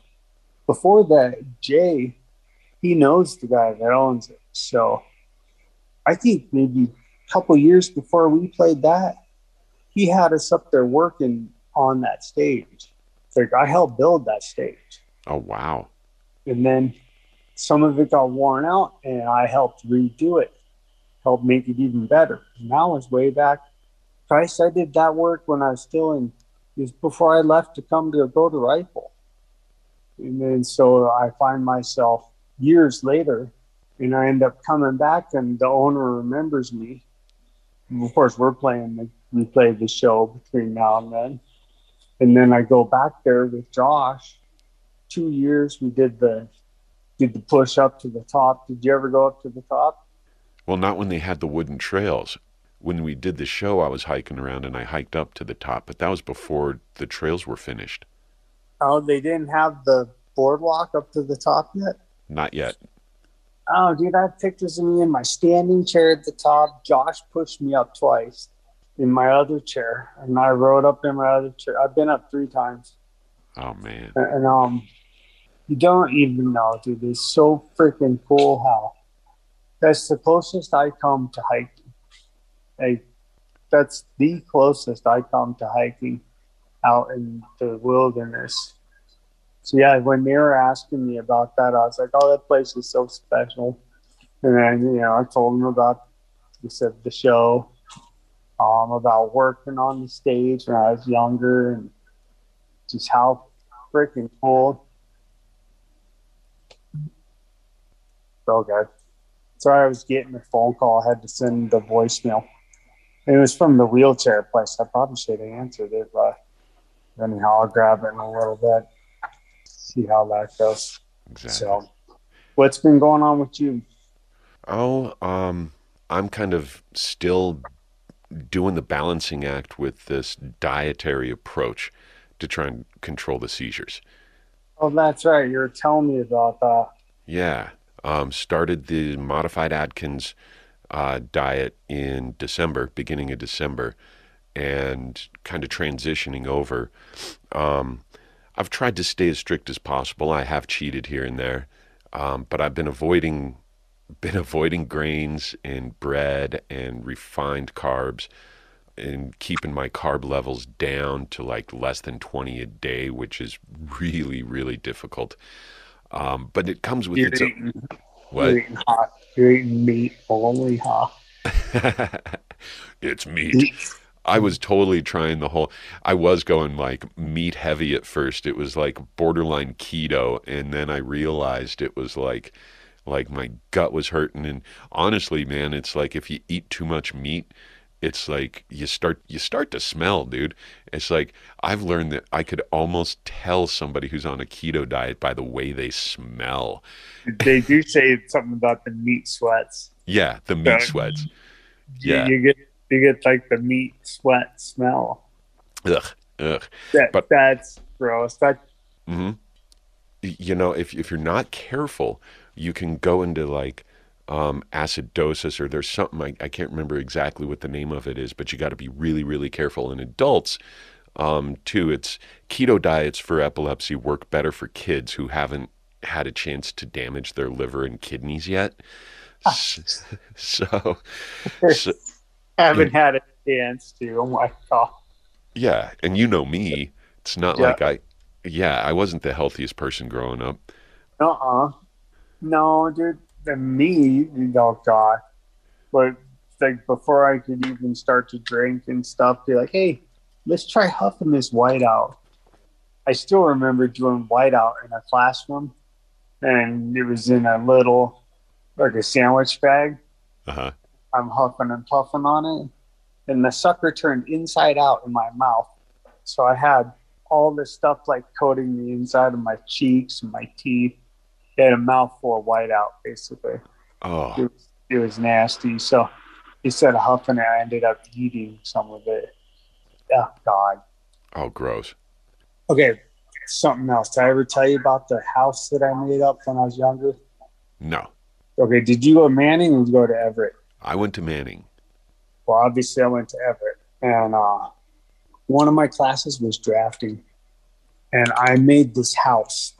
Before that, Jay, he knows the guy that owns it. So I think maybe a couple years before we played that, he had us up there working on that stage. Like I helped build that stage. Oh wow. And then some of it got worn out and I helped redo it, helped make it even better. And that was way back. Christ, I did that work when I was still in, was before I left to come to go to Rifle. And then so I find myself years later and I end up coming back and the owner remembers me. And of course, we're playing, the, we played the show between now and then. And then I go back there with Josh. Two years we did the did the push up to the top. Did you ever go up to the top? Well, not when they had the wooden trails. When we did the show, I was hiking around and I hiked up to the top, but that was before the trails were finished. Oh, they didn't have the boardwalk up to the top yet? Not yet. Oh, dude, I have pictures of me in my standing chair at the top. Josh pushed me up twice in my other chair, and I rode up in my other chair. I've been up three times. Oh man. And, and um, you don't even know, dude. It's so freaking cool how that's the closest I come to hiking. Like, that's the closest I come to hiking out in the wilderness. So yeah, when they were asking me about that, I was like, "Oh, that place is so special." And then you know, I told them about, they said the show, um, about working on the stage when I was younger, and just how freaking cool. So good. Sorry, I was getting a phone call. I had to send the voicemail. It was from the wheelchair place. I probably should have answered it, but anyhow, I'll grab it in a little bit. See how that goes. Exactly. So, what's been going on with you? Oh, um, I'm kind of still doing the balancing act with this dietary approach to try and control the seizures. Oh, that's right. You're telling me about that. Yeah. Um, started the modified Atkins uh, diet in December, beginning of December, and kind of transitioning over. Um, I've tried to stay as strict as possible. I have cheated here and there, um, but I've been avoiding been avoiding grains and bread and refined carbs and keeping my carb levels down to like less than 20 a day, which is really, really difficult. Um, but it comes with You're its own, eating, what? you're eating hot. You're eating meat only, huh? <laughs> it's meat. I was totally trying the whole. I was going like meat heavy at first. It was like borderline keto, and then I realized it was like, like my gut was hurting. And honestly, man, it's like if you eat too much meat, it's like you start you start to smell, dude. It's like I've learned that I could almost tell somebody who's on a keto diet by the way they smell. They do say something about the meat sweats. Yeah, the meat Yeah. sweats. Yeah. You, get you get like the meat sweat smell. Ugh, ugh. That But- that's gross. That hmm You know, if if you're not careful, you can go into like um, acidosis, or there's something I, I can't remember exactly what the name of it is, but you got to be really, really careful. In adults, um, too, it's keto diets for epilepsy work better for kids who haven't had a chance to damage their liver and kidneys yet. S- <laughs> so, so haven't had a chance to. Oh my god. yeah, and you know me. It's not Yeah. like I, yeah, I wasn't the healthiest person growing up. Uh uh No, dude. The me, oh god. But like before I could even start to drink and stuff, be like, hey, let's try huffing this white out. I still remember doing white out in a classroom, and it was in a little, like a sandwich bag. Uh huh. I'm huffing and puffing on it, and the sucker turned inside out in my mouth. So I had all this stuff like coating the inside of my cheeks and my teeth. It had a mouthful of whiteout, basically. Oh, It was, it was nasty. So instead of huffing it, I ended up eating some of it. Oh, God. oh, gross. Okay, something else. Did I ever tell you about the house that I made up when I was younger? No. Okay, did you go to Manning or did you go to Everitt? I went to Manning. Well, obviously I went to Everitt, and uh, one of my classes was drafting, and I made this house,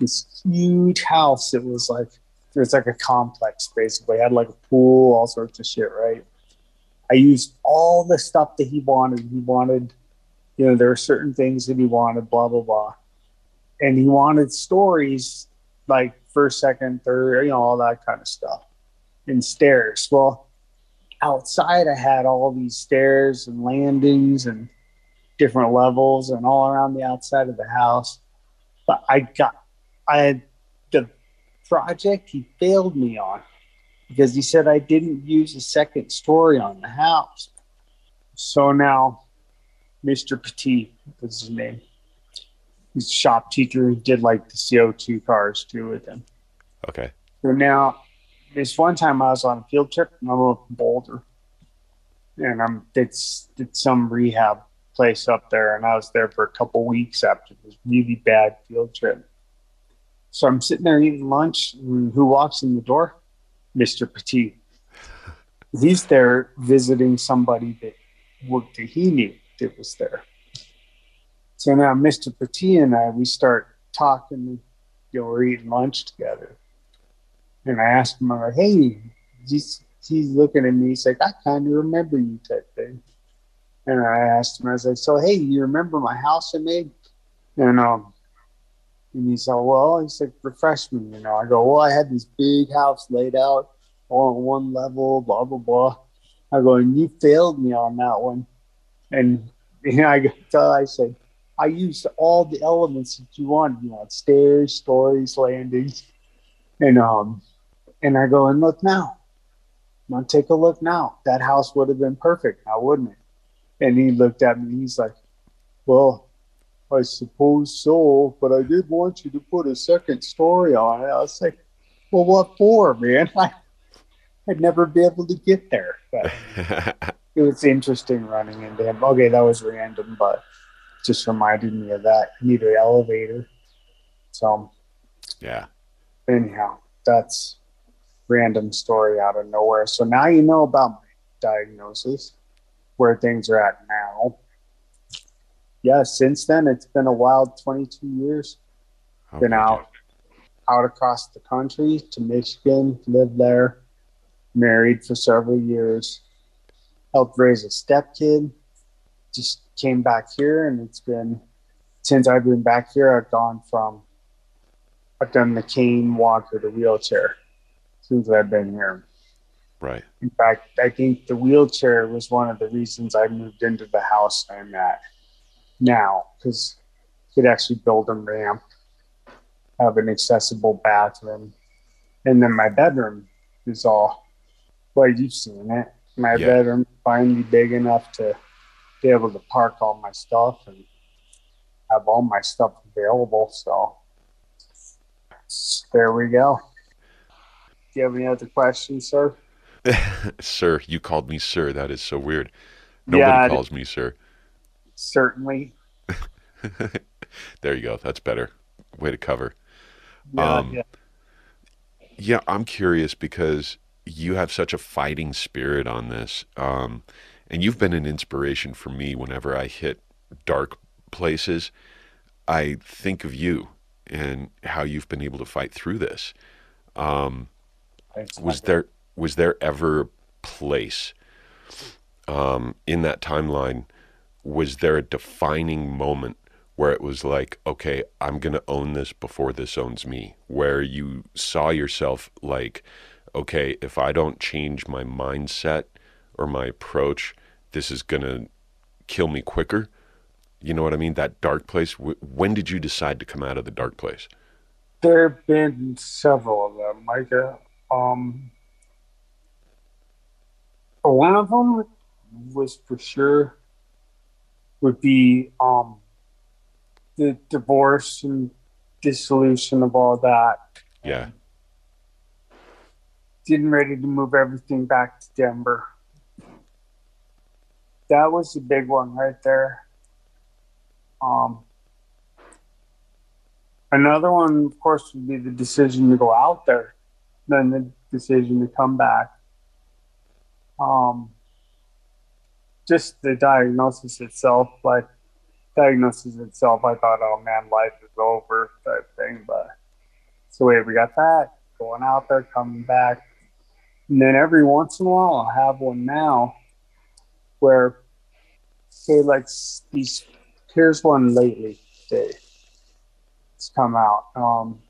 this huge house. It was like it was like a complex basically. It had like a pool, all sorts of shit, right? I used all the stuff that he wanted. He wanted, you know, there were certain things that he wanted, blah blah blah, and he wanted stories like first, second, third, you know, all that kind of stuff, and stairs. Well, outside I had all these stairs and landings and different levels and all around the outside of the house. But I got, I had the project he failed me on because he said I didn't use a second story on the house. So now, Mr. Petit was his name. He's a shop teacher who did like the CO2 cars too with him. Okay. So now, this one time I was on a field trip and I'm up in Boulder, and I'm did did some rehab place up there, and I was there for a couple weeks after this really bad field trip. So I'm sitting there eating lunch, and who walks in the door? Mr. Petit. He's there visiting somebody that worked that he knew that was there. So now Mr. Petit and I, we start talking, you know, we're eating lunch together. And I asked him, I'm like, hey, he's, he's looking at me, he's like, I kind of remember you type thing. And I asked him, I was like, so hey, you remember my house I made? And um and he said, Well, he's like, refresh me, you know. I go, Well, I had this big house laid out all on one level, blah blah blah. I go, and you failed me on that one. And <laughs> know, I go, I said, I used all the elements that you wanted, you know, stairs, stories, landings. And um and I go, and look now. Now take a look now. That house would have been perfect now, wouldn't it? And he looked at me. He's like, "Well, I suppose so, but I did want you to put a second story on it." I was like, "Well, what for, man? <laughs> I, I'd never be able to get there." But <laughs> it was interesting running into him. Okay, that was random, but just reminded me of that. I need an elevator. So yeah. anyhow, that's random story out of nowhere. So now you know about my diagnosis where things are at now. Yeah, since then it's been a wild 22 years. Oh, been out out across the country to Michigan, lived there, married for several years, helped raise a stepkid, just came back here and it's been since I've been back here I've gone from I've done the cane walker to the wheelchair since I've been here. Right. In fact, I think the wheelchair was one of the reasons I moved into the house I'm at now because you could actually build a ramp, have an accessible bathroom, and then my bedroom is all well, you've seen it. My Yeah. bedroom finally big enough to be able to park all my stuff and have all my stuff available. So there we go. Do you have any other questions, sir? <laughs> sir, you called me sir. That is so weird. Nobody Yeah, calls me sir. Certainly. <laughs> There you go. That's better. Way to cover. Yeah, Um, yeah. Yeah, I'm curious because you have such a fighting spirit on this. Um, and you've been an inspiration for me whenever I hit dark places. I think of you and how you've been able to fight through this. Um, was there was there ever a place um, in that timeline? Was there a defining moment where it was like, okay, I'm gonna own this before this owns me? Where you saw yourself like, okay, if I don't change my mindset or my approach, this is gonna kill me quicker. You know what I mean? That dark place. Wh- When did you decide to come out of the dark place? There have been several of them, Micah. Um, one of them was for sure would be um, the divorce and dissolution of all that. Yeah. Getting ready to move everything back to Denver. That was the big one right there. Um, another one, of course, would be the decision to go out there. Then the decision to come back. Um, just the diagnosis itself, like diagnosis itself, I thought, oh man, life is over type thing. But so wait, we got that going out there, coming back, and then every once in a while, I'll have one now where, say, like these. Here's one lately. Today. It's come out. Um,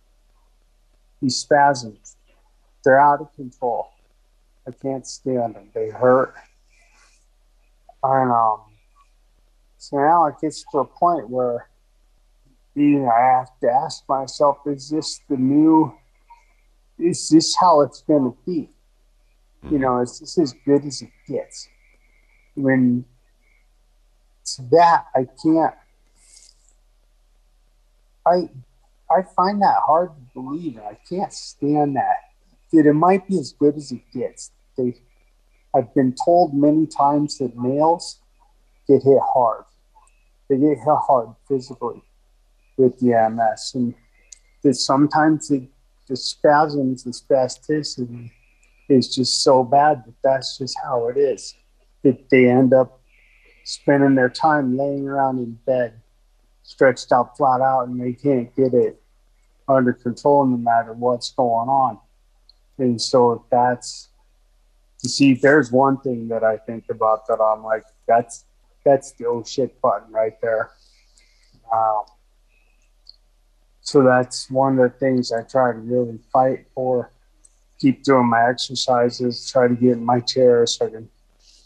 these spasms, they're out of control. I can't stand them. They hurt. And um, so now it gets to a point where know, I have to ask myself, is this the new, is this how it's going to be? You know, is this as good as it gets? When to that, I can't, I, I find that hard to believe. I can't stand that. That it might be as good as it gets. They, I've been told many times that males get hit hard. They get hit hard physically with the MS, and that sometimes the, the spasms, the spasticity is just so bad that that's just how it is. That they end up spending their time laying around in bed, stretched out flat out, and they can't get it under control no matter what's going on. And so that's you see, there's one thing that I think about that I'm like, that's that's the oh shit button right there. Um, so that's one of the things I try to really fight for. Keep doing my exercises, try to get in my chair so I can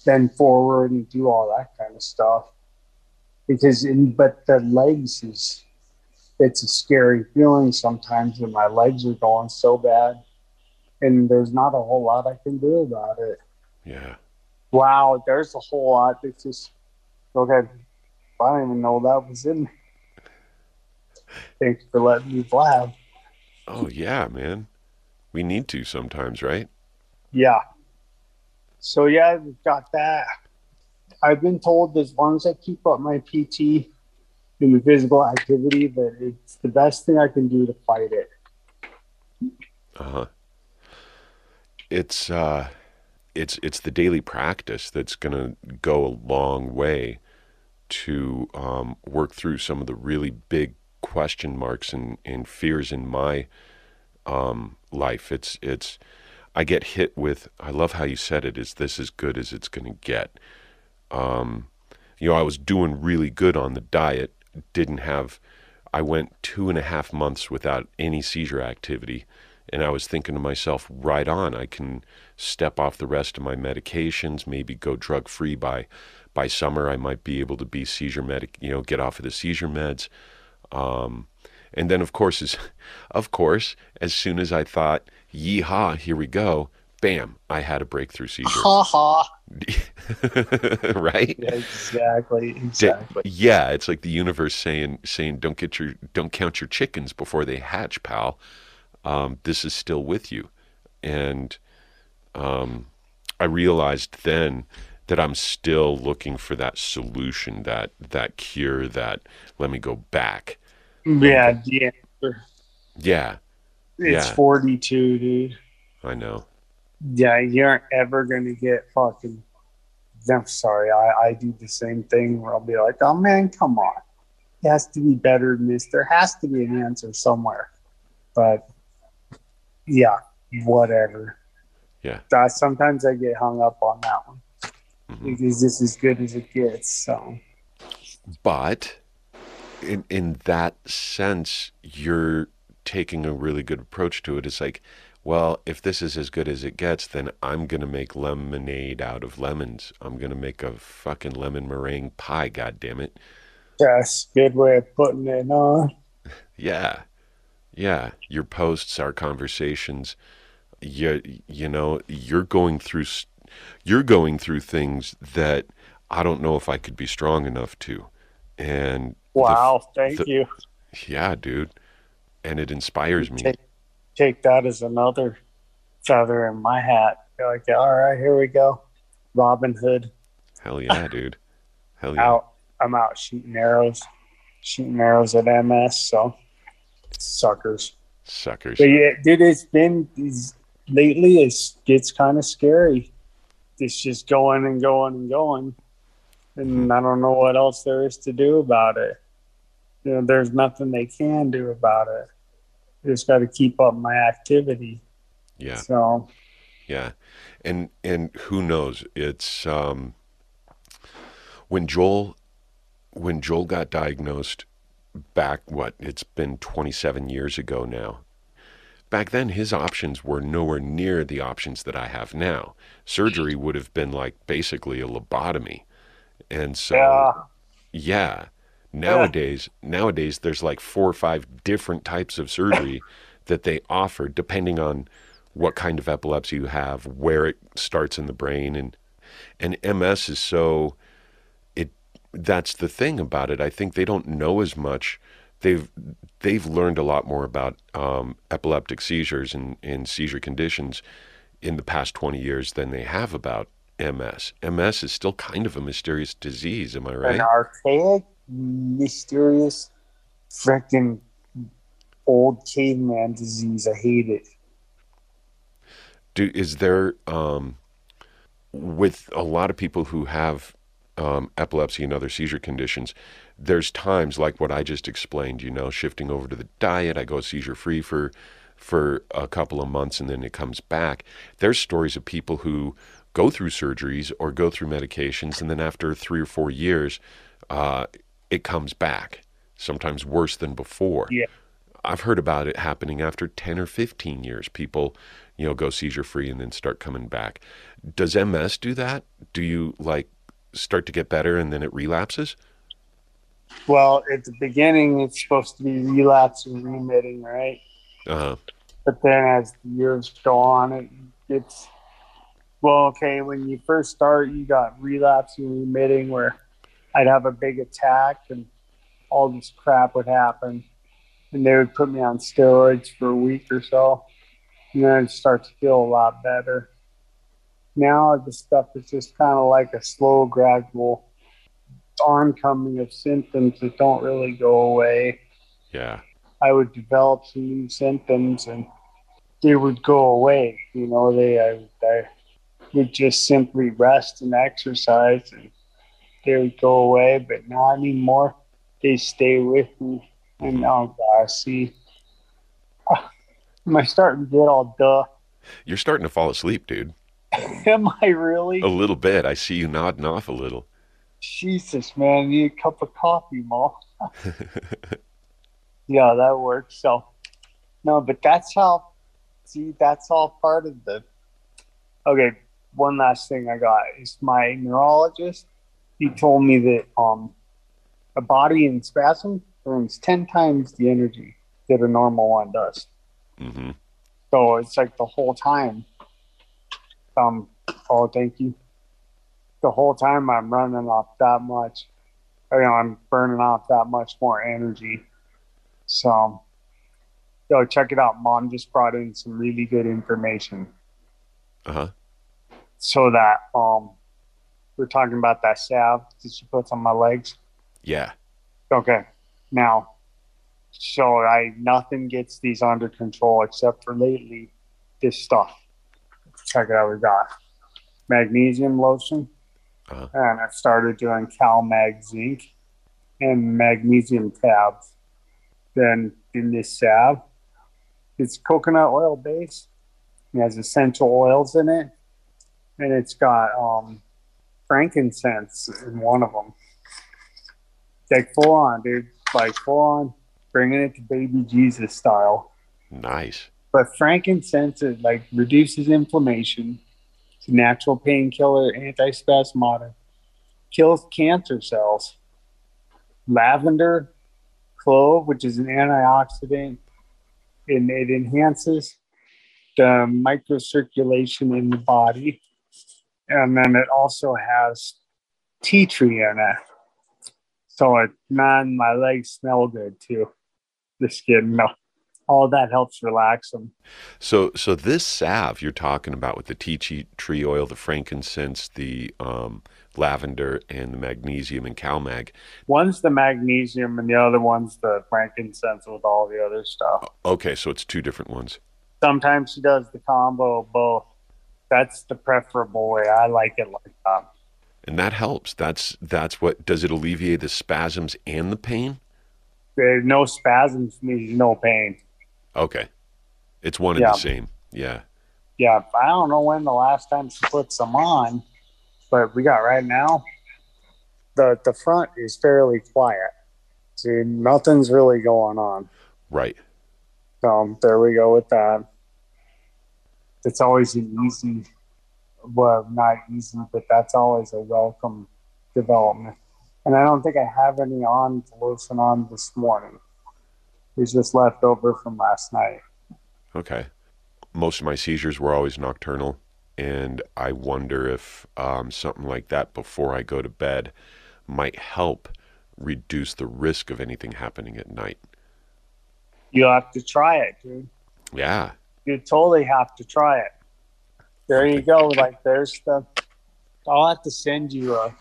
bend forward and do all that kind of stuff. Because in but the legs is it's a scary feeling sometimes when my legs are going so bad and there's not a whole lot I can do about it. Yeah. Wow, there's a whole lot that's just okay. I don't even know that was in. There. Thanks for letting me blab. Oh yeah, man. We need to sometimes, right? Yeah. So yeah, we've got that. I've been told as long as I keep up my PT and the physical activity, that it's the best thing I can do to fight it. Uh huh. It's uh, it's it's the daily practice that's going to go a long way to um, work through some of the really big question marks and, and fears in my um, life. It's it's I get hit with. I love how you said it. Is this as good as it's going to get? Um, you know, I was doing really good on the diet. Didn't have. I went two and a half months without any seizure activity, and I was thinking to myself, right on. I can step off the rest of my medications. Maybe go drug free by by summer. I might be able to be seizure medic. You know, get off of the seizure meds. Um, and then, of course, as, of course, as soon as I thought, yeehaw, here we go, bam, I had a breakthrough seizure. Ha ha. <laughs> right? Exactly. Exactly. yeah, it's like the universe saying saying don't get your don't count your chickens before they hatch, pal. Um, this is still with you, and um, I realized then that I'm still looking for that solution, that that cure, that let me go back. Yeah, the answer. Yeah, It's Yeah. 42, dude. I know. Yeah, you aren't ever going to get fucking. I'm sorry, I, I do the same thing where I'll be like, oh man, come on. It has to be better than this. There has to be an answer somewhere. But yeah, whatever. Yeah. Uh, sometimes I get hung up on that one Mhm. because this is good as it gets. So But in in that sense, you're taking a really good approach to it. It's like, well, if this is as good as it gets, then I'm gonna make lemonade out of lemons. I'm gonna make a fucking lemon meringue pie. God damn it! that's a good way of putting it. Huh? <laughs> Yeah, yeah. Your posts, our conversations. You you know you're going through you're going through things that I don't know if I could be strong enough to, and the Wow, thank the- you. Yeah, dude. And it inspires me. Take, take that as another feather in my hat. You're like, all right, here we go. Robin Hood Hell yeah, dude. Hell yeah. out. I'm out shooting arrows, shooting arrows at MS. So suckers. Suckers. But yeah, dude, it's been these lately it gets kind of scary. It's just going and going and going, and I don't know what else there is to do about it. You know, there's nothing they can do about it. just got to keep up my activity. Yeah. So. Yeah, and and who knows? It's um, when Joel when Joel got diagnosed back what it's been 27 years ago now back then his options were nowhere near the options that I have now. Surgery would have been like basically a lobotomy. And so yeah. yeah. Nowadays yeah. nowadays there's like four or five different types of surgery that they offer depending on what kind of epilepsy you have, where it starts in the brain and and MS is so that's the thing about it. I think they don't know as much they've they've learned a lot more about um, epileptic seizures and, and seizure conditions in the past 20 years than they have about MS. MS is still kind of a mysterious disease, am I right? An archaic, mysterious, freaking old caveman disease. I hate it. Do is there um, with a lot of people who have um, epilepsy and other seizure conditions? there's times like what I just explained, you know, shifting over to the diet, I go seizure free for for a couple of months and then it comes back. There's stories of people who go through surgeries or go through medications and then after 3 or 4 years uh, it comes back, sometimes worse than before. Yeah. I've heard about it happening after 10 or 15 years. People, you know, go seizure free and then start coming back. Does MS do that? Do you like start to get better and then it relapses? Well, at the beginning, it's supposed to be relapsing, remitting, right? Uh-huh. But then as the years go on, it gets well. Okay, when you first start, you got relapsing, remitting, where I'd have a big attack and all this crap would happen, and they would put me on steroids for a week or so, and then I'd start to feel a lot better. Now the stuff is just kind of like a slow, gradual oncoming of symptoms that don't really go away. Yeah. I would develop some new symptoms and they would go away. You know, they I, I would just simply rest and exercise and they would go away, but not anymore. They stay with me. And now, oh, I see. Uh, am I starting to get all duh? You're starting to fall asleep, dude. <laughs> Am I really? A little bit. I see you nodding off a little. Jesus, man, need a cup of coffee, Ma. <laughs> yeah, that works. So, no, but that's how, see, that's all part of the. Okay, one last thing I got is my neurologist. He told me that um, a body in spasm burns 10 times the energy that a normal one does. Mm-hmm. So it's like the whole time. Um, oh, thank you the whole time I'm running off that much, you know, I'm burning off that much more energy. So, yo, check it out. Mom just brought in some really good information. Uh huh. So that um, we're talking about that salve that she puts on my legs. Yeah. Okay. Now, so I nothing gets these under control except for lately this stuff. Check it out. We've got magnesium lotion uh-huh. and I've started doing CalMag zinc and magnesium tabs. Then in this salve, it's coconut oil base. It has essential oils in it, and it's got um, frankincense in one of them. Like full on, dude. Like full on, bringing it to baby Jesus style. Nice. But frankincense it like reduces inflammation it's a natural painkiller, antispasmodic, kills cancer cells. Lavender, clove, which is an antioxidant, and it enhances the microcirculation in the body. And then it also has tea tree in it. So it, man, my legs smell good too. The skin, no all that helps relax them. So, so this salve you're talking about with the tea tree oil, the frankincense, the um, lavender, and the magnesium and CalMag. One's the magnesium, and the other one's the frankincense with all the other stuff. Okay, so it's two different ones. Sometimes she does the combo of both. That's the preferable way. I like it like that. And that helps. That's that's what does it alleviate the spasms and the pain? There's no spasms means no pain. Okay. It's one and Yeah. the same. Yeah. Yeah, I don't know when the last time she put some on, but we got right now. The the front is fairly quiet. See, nothing's really going on. Right. So there we go with that. It's always an easy, well, not easy, but that's always a welcome development. And I don't think I have any on to listen on this morning. It's just left over from last night. Okay. Most of my seizures were always nocturnal, and I wonder if um, something like that before I go to bed might help reduce the risk of anything happening at night. You'll have to try it, dude. Yeah. You totally have to try it. There you go. Like there's the. I'll have to send you a.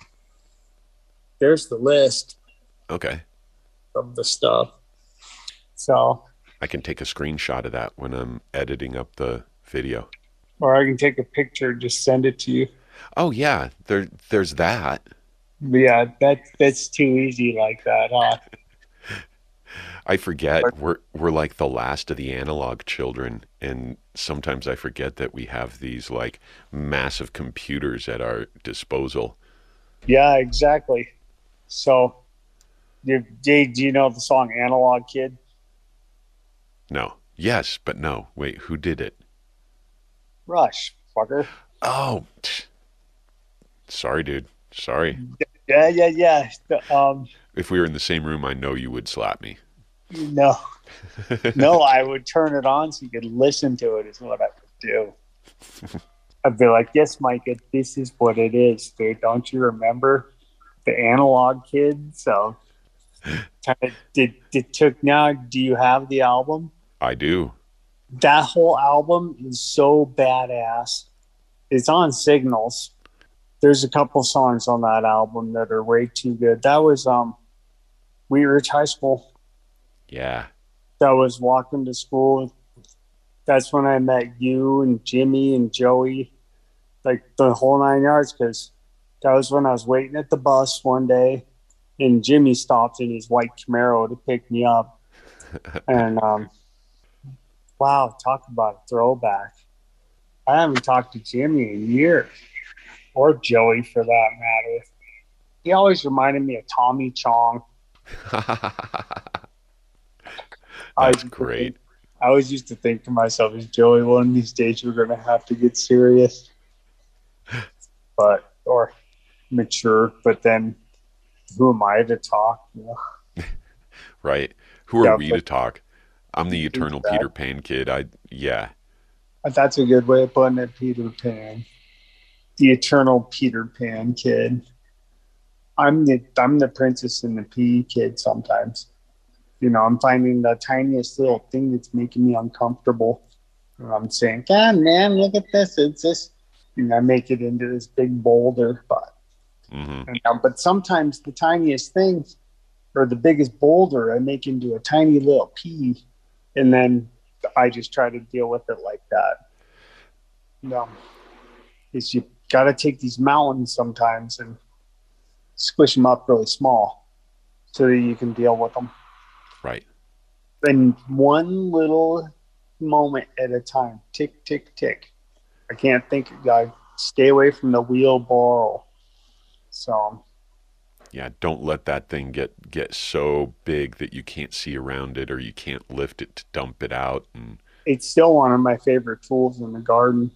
There's the list Okay. of the stuff. So, I can take a screenshot of that when I'm editing up the video. or I can take a picture, and just send it to you. Oh yeah, there there's that. Yeah, that that's too easy like that, huh? <laughs> I forget we're we're like the last of the analog children and sometimes I forget that we have these like massive computers at our disposal. Yeah, exactly. So, do, do you know the song "Analog Kid"? No. Yes, but no. Wait, who did it? Rush, fucker. Oh. Sorry, dude. Sorry. Yeah, yeah, yeah. Um, If we were in the same room, I know you would slap me. no, <laughs> no, I would turn it on so you could listen to it. Is what I would do. <laughs> I'd be like, "Yes, Micah, this is what it is, dude. Don't you remember the analog kid?" So, did did took now? Do you have the album? I do. that whole album is so badass. It's on Signals. There's a couple songs on that album that are way too good. That was um Wheat Ridge High School. Yeah. That was walking to school. That's when I met you and Jimmy and Joey, like the whole nine yards. Because that was when I was waiting at the bus one day, and Jimmy stopped in his white Camaro to pick me up. <laughs> and um, wow, talk about a throwback. I haven't talked to Jimmy in years, or Joey for that matter. He always reminded me of Tommy Chong. <laughs> I That's to great. think- I always used to think to myself, "Is Joey one of these days we're going to have to get serious?" <laughs> But or mature, but then who am I to talk? You <laughs> know? Right. Who are Yeah, we but- to talk? I'm the eternal Exactly. Peter Pan kid. I yeah. That's a good way of putting it, Peter Pan. The eternal Peter Pan kid. I'm the I'm the princess and the pea kid sometimes. You know, I'm finding the tiniest little thing that's making me uncomfortable. And I'm saying, God man, look at this. It's this and I make it into this big boulder. But hmm you know, but sometimes the tiniest thing or the biggest boulder I make into a tiny little pea and then I just try to deal with it like that. No. Is you gotta take these mountains sometimes and squish them up really small so that you can deal with them. Right. And one little moment at a time. Tick, tick, tick. I can't think. I stay away from the wheelbarrow. So Yeah, don't let that thing get get so big that you can't see around it or you can't lift it to dump it out and it's still one of my favorite tools in the garden.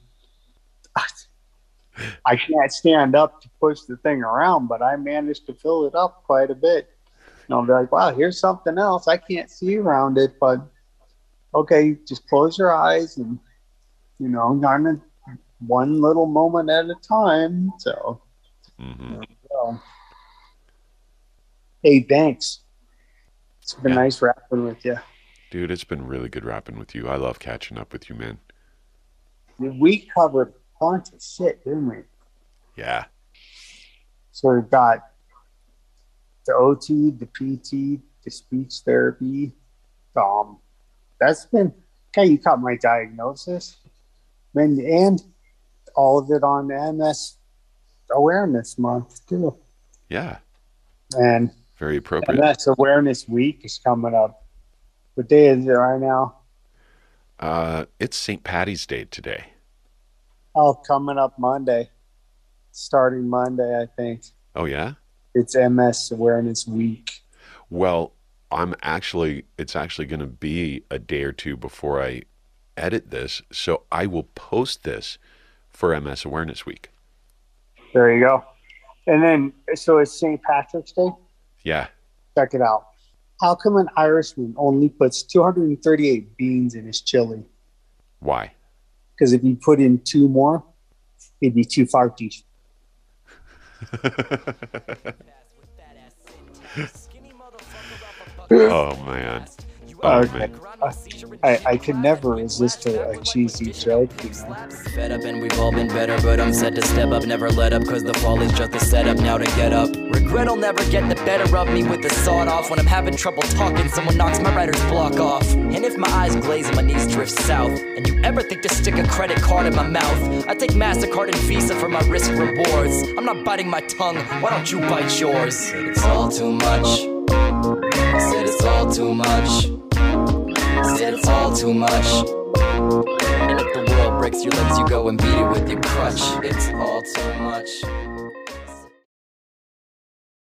<laughs> I can't stand up to push the thing around, but I managed to fill it up quite a bit. And I'll be like, wow, here's something else. I can't see around it, but okay, just close your eyes and, you know, one little moment at a time. So, hmm so. Hey, thanks. It's been Yeah. nice rapping with you. dude, it's been really good rapping with you. I love catching up with you, man. We covered a bunch of shit, didn't we? Yeah. So we've got the OT, the PT, the speech therapy. Um, that's been okay, you caught my diagnosis, and and all of it on MS Awareness Month too. Yeah, And very appropriate. MS Awareness Week is coming up. What day is it right now? Uh, it's St. Patty's Day today. Oh, coming up Monday, starting Monday, I think. Oh yeah. It's MS Awareness Week. Well, I'm actually, it's actually going to be a day or two before I edit this. So I will post this for MS Awareness Week. There you go. And then, so it's St. Patrick's Day. Yeah. Check it out. How come an Irishman only puts 238 beans in his chili? Why? Because if you put in two more, it'd be two farties. <laughs> <laughs> Oh, man. Oh, uh, Okay. I, I could never resist a, a cheesy joke. You know? Fed up and we've all been better, but I'm set to step up, never let up, cause the fall is just a setup now to get up. Regret'll never get the better of me with the sawed off. When I'm having trouble talking, someone knocks my writer's block off. And if my eyes glaze and my knees drift south, and you ever think to stick a credit card in my mouth, I take MasterCard and Visa for my risk rewards. I'm not biting my tongue, why don't you bite yours? It's all too much. I said it's all too much. Said it's all too much. And if the world breaks your legs, you go and beat it with your crutch. It's all too much.